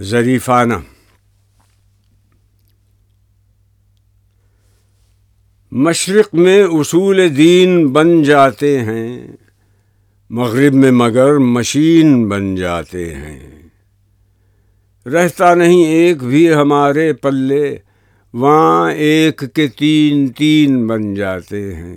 ظریفانہ۔ مشرق میں اصول دین بن جاتے ہیں، مغرب میں مگر مشین بن جاتے ہیں۔ رہتا نہیں ایک بھی ہمارے پلے، وہاں ایک کے تین تین بن جاتے ہیں۔